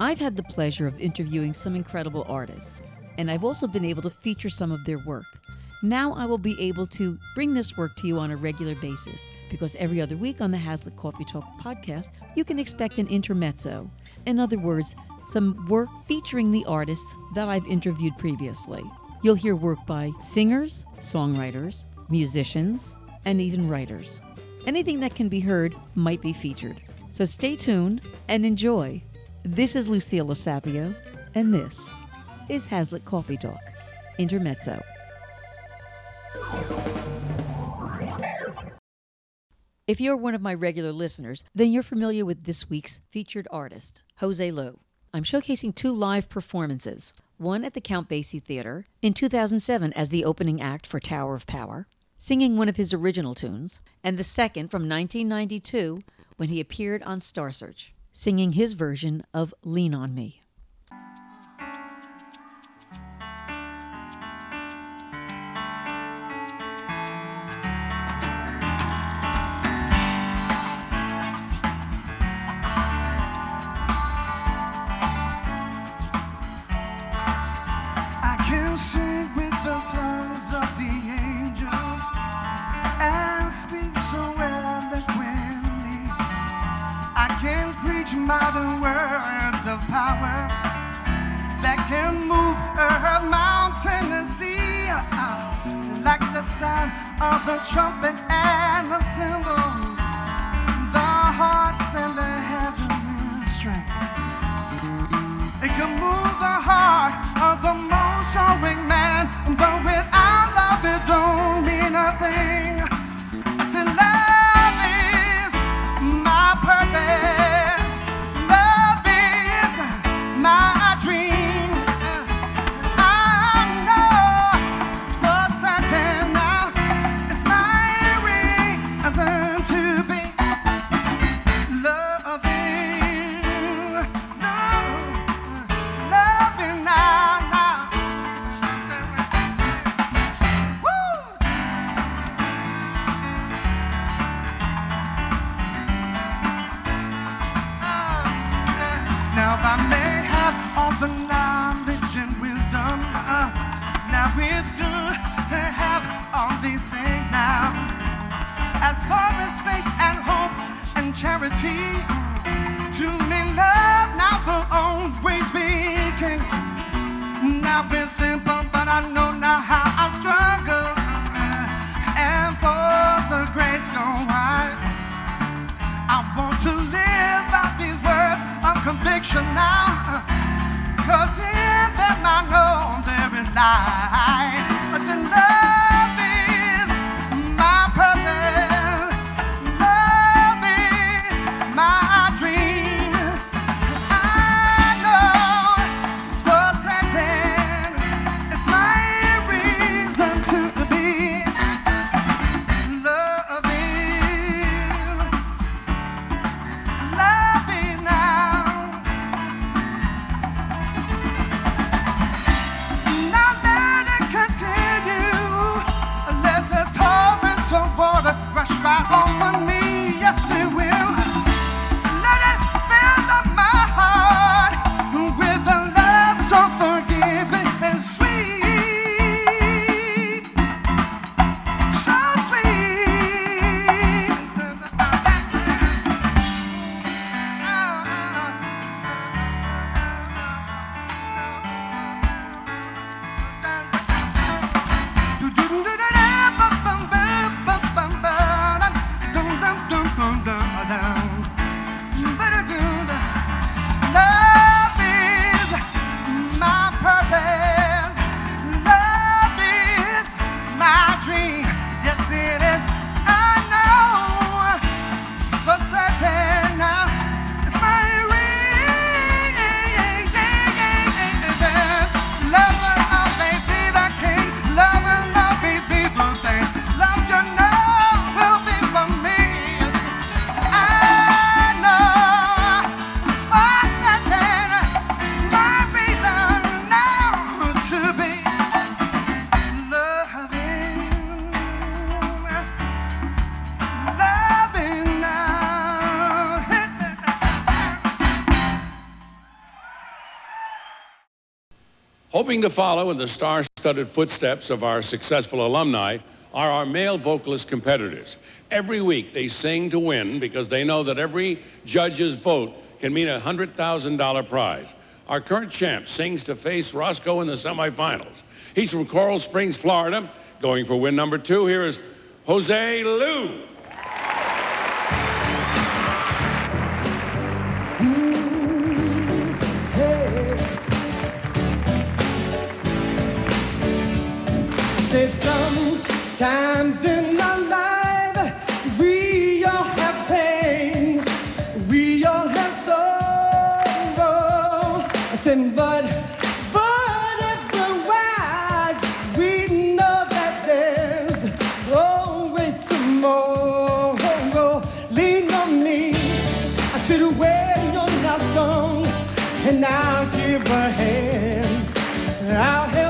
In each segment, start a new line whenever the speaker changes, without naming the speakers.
I've had the pleasure of interviewing some incredible artists, and I've also been able to feature some of their work. Now I will be able to bring this work to you on a regular basis because every other week on the Hazlet Coffee Talk podcast, you can expect an intermezzo. In other words, some work featuring the artists that I've interviewed previously. You'll hear work by singers, songwriters, musicians, and even writers. Anything that can be heard might be featured. So stay tuned and enjoy. This is Lucille Osapio, and this is Hazlet Coffee Talk, Intermezzo. If you're one of my regular listeners, then you're familiar with this week's featured artist, Jose Lo. I'm showcasing two live performances one at the Count Basie Theater in 2007 as the opening act for Tower of Power, singing one of his original tunes, and the second from 1992 when he appeared on Star Search, singing his version of Lean on Me.
Mighty words of power that can move a mountain and sea, like the sound of the trumpet and the cymbal, the hearts I may have all the knowledge and wisdom. uh, now it's good to have all these things now. As far as faith and hope and charity, to me love now will always be king. Now it's simple, but I know now how I struggle. And for the grace go wide. I want to live conviction now. Cause in them I know there is light.
Hoping to follow in the star studded footsteps of our successful alumni are our male vocalist competitors. Every week they sing to win because they know that every judge's vote can mean a $100,000 prize. Our current champ sings to face Roscoe in the semifinals. He's from Coral Springs, Florida, going for win number two. Here is Jose Lou.
Said, but we know that there's always tomorrow. Lean on me. I when you're not and I'll give a hand. I'll help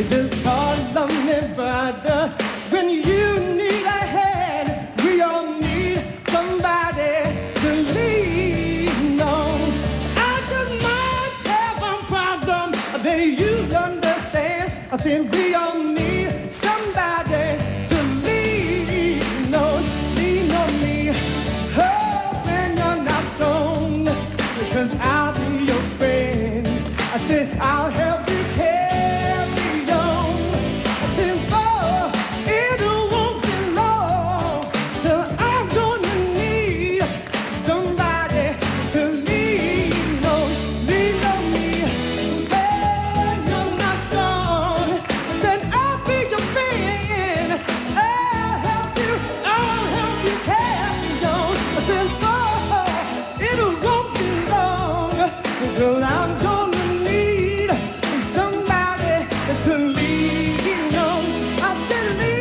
You just call on brother, when you need a hand. We all need somebody to lean on. I just might have you understand. I said we all long I'm gonna need somebody to lean on. I said, lean.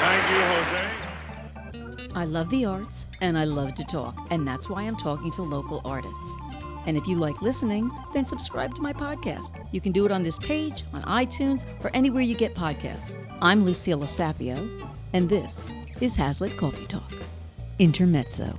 Thank you, Jose.
I love the arts and I love to talk, and that's why I'm talking to local artists. And if you like listening, then subscribe to my podcast. You can do it on this page, on iTunes, or anywhere you get podcasts. I'm Lucilla Sapio, and this is Hazlet Coffee Talk. Intermezzo.